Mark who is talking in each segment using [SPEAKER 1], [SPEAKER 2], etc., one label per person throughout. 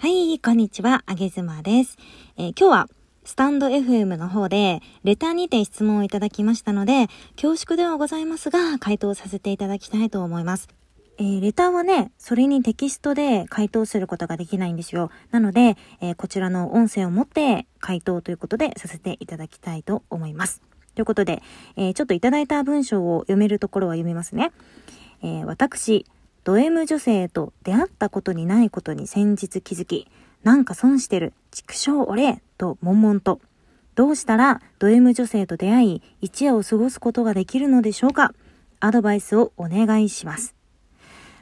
[SPEAKER 1] はい、こんにちは、あげずまです。えー、今日は、スタンド FM の方で、レターにて質問をいただきましたので、恐縮ではございますが、回答させていただきたいと思います。えー、レターはね、それにテキストで回答することができないんですよ。なので、えー、こちらの音声を持って回答ということでさせていただきたいと思います。ということで、え、ちょっといただいた文章を読めるところは読みますね。え私、ド M 女性と出会ったことにないことに先日気づき、なんか損してる、畜生俺と悶々と。どうしたらド M 女性と出会い、一夜を過ごすことができるのでしょうか？アドバイスをお願いします。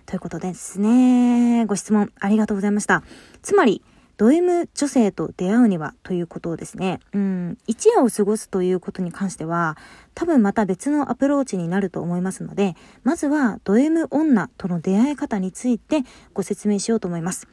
[SPEAKER 1] ということですね。ご質問ありがとうございました。つまり、ド M 女性と出会うにはということをですね、うん、一夜を過ごすということに関しては、多分また別のアプローチになると思いますので、まずはド M 女との出会い方についてご説明しようと思います。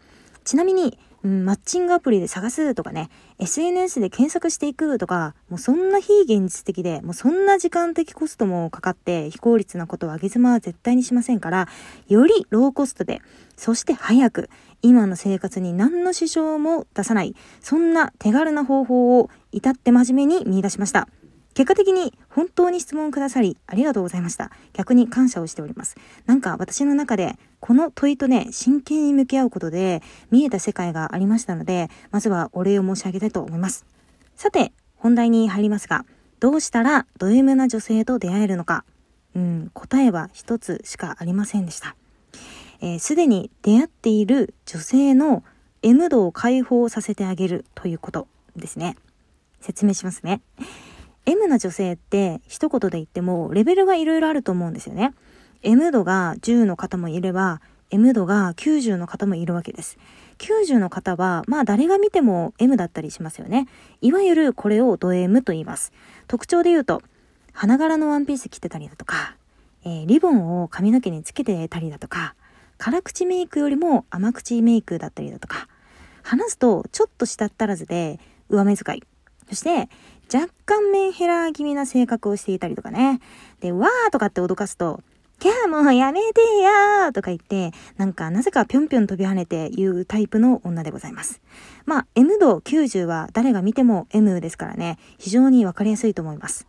[SPEAKER 1] ちなみに、うん、マッチングアプリで探すとかね、SNS で検索していくとか、もうそんな非現実的で、もうそんな時間的コストもかかって非効率なことは上げ妻は絶対にしませんから、よりローコストで、そして早く、今の生活に何の支障も出さない、そんな手軽な方法を至って真面目に見出しました。結果的に本当に質問くださりありがとうございました。逆に感謝をしております。なんか私の中でこの問いとね、真剣に向き合うことで見えた世界がありましたので、まずはお礼を申し上げたいと思います。さて、本題に入りますが、どうしたらド M な女性と出会えるのか。うん、答えは一つしかありませんでした。す、で、に出会っている女性の M 度を解放させてあげるということですね。説明しますね。M な女性って一言で言ってもレベルがいろいろあると思うんですよね。M 度が10の方もいれば M 度が90の方もいるわけです。90の方は、まあ誰が見ても M だったりしますよね。いわゆるこれをド M と言います。特徴で言うと、花柄のワンピース着てたりだとか、えー、リボンを髪の毛につけてたりだとか、辛口メイクよりも甘口メイクだったりだとか、話すとちょっとしたったらずで上目遣い。そして、若干メンヘラ気味な性格をしていたりとかね。で、わーとかって脅かすと、キャーもうやめてよとか言って、なんかなぜかぴょんぴょん飛び跳ねて言うタイプの女でございます。まあ、M 度90は誰が見ても M ですからね、非常にわかりやすいと思います。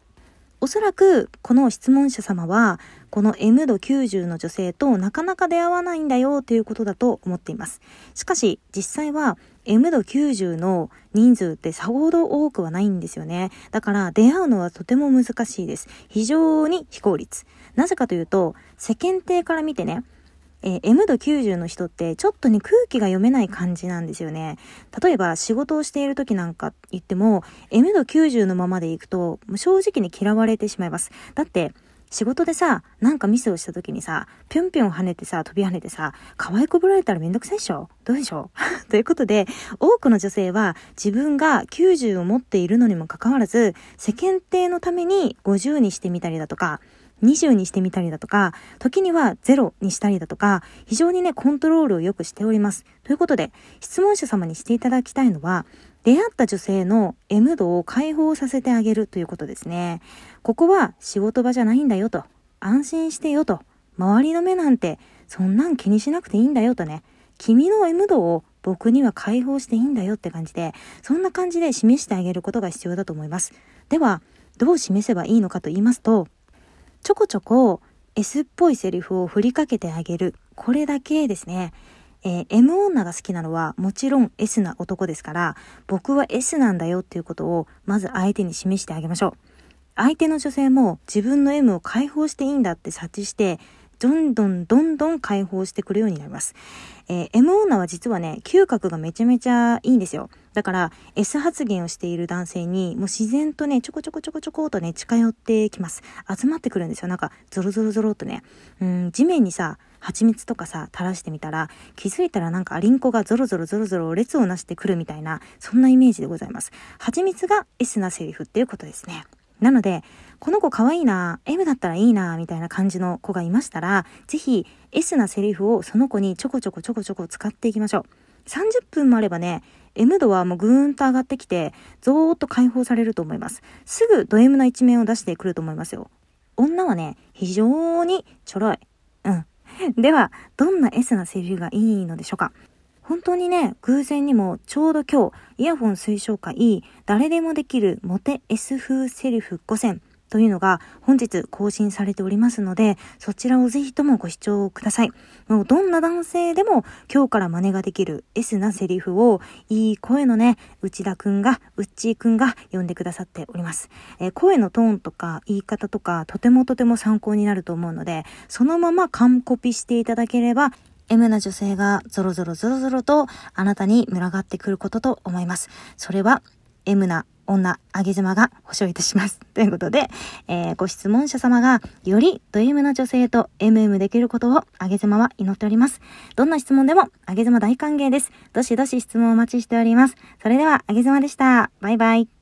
[SPEAKER 1] おそらくこの質問者様はこの M 度90の女性となかなか出会わないんだよということだと思っています。しかし実際は M 度90の人数ってさほど多くはないんですよね。だから出会うのはとても難しいです。非常に非効率。なぜかというと世間体から見てね、えー、M 度90の人ってちょっとね空気が読めない感じなんですよね。例えば仕事をしている時なんか言っても M 度90のままでいくと正直に嫌われてしまいます。だって仕事でさ、なんかミスをした時にさ、ぴょんぴょん跳ねてさ、飛び跳ねてさ、可愛くぶられたらめんどくさいっしょ？どうでしょう？ということで、多くの女性は自分が90を持っているのにもかかわらず、世間体のために50にしてみたりだとか、20にしてみたりだとか、時には0にしたりだとか、非常にね、コントロールをよくしております。ということで、質問者様にしていただきたいのは、出会った女性の M 度を解放させてあげるということですね。ここは仕事場じゃないんだよと。安心してよと。周りの目なんて、そんなん気にしなくていいんだよとね。君の M 度を僕には解放していいんだよって感じで、そんな感じで示してあげることが必要だと思います。では、どう示せばいいのかと言いますと、ちょこちょこ S っぽいセリフを振りかけてあげる。これだけですね。えー、M 女が好きなのはもちろん S な男ですから、僕は S なんだよっていうことをまず相手に示してあげましょう。相手の女性も自分の M を解放していいんだって察知して、どんどんどんどん解放してくるようになります。えー、M 女は実はね、嗅覚がめちゃめちゃいいんですよ。だから S 発言をしている男性にもう自然とね、ちょこちょこちょこちょことね、近寄ってきます。集まってくるんですよ。なんかゾロゾロゾロっとね。うん、地面にさ、蜂蜜とかさ、垂らしてみたら、気づいたらなんかアリンコがゾロゾロゾロゾロ列をなしてくるみたいな、そんなイメージでございます。蜂蜜が S なセリフっていうことですね。なので、この子可愛いな、M だったらいいな、みたいな感じの子がいましたら、ぜひ S なセリフをその子にちょこちょこちょこちょこ使っていきましょう。30分もあればね、M 度はもうぐーんと上がってきて、ゾーっと解放されると思います。すぐド M な一面を出してくると思いますよ。女はね、非常にちょろい。うん。では、どんな S なセリフがいいのでしょうか？本当にね、偶然にもちょうど今日、イヤホン推奨会、誰でもできるモテ S 風セリフ5選というのが本日更新されておりますので、そちらをぜひともご視聴ください。もうどんな男性でも今日から真似ができる S なセリフをいい声のね、内田くんが、うっちーくんが読んでくださっております。えー、声のトーンとか言い方とかとてもとても参考になると思うので、そのまま完コピしていただければ M な女性がゾロゾロゾロゾロとあなたに群がってくることと思います。それは M な女、あげ妻が保証いたします。ということで、えー、ご質問者様がよりド M な女性と MM できることをあげ妻は祈っております。どんな質問でもあげ妻大歓迎です。どしどし質問お待ちしております。それではあげ妻でした。バイバイ。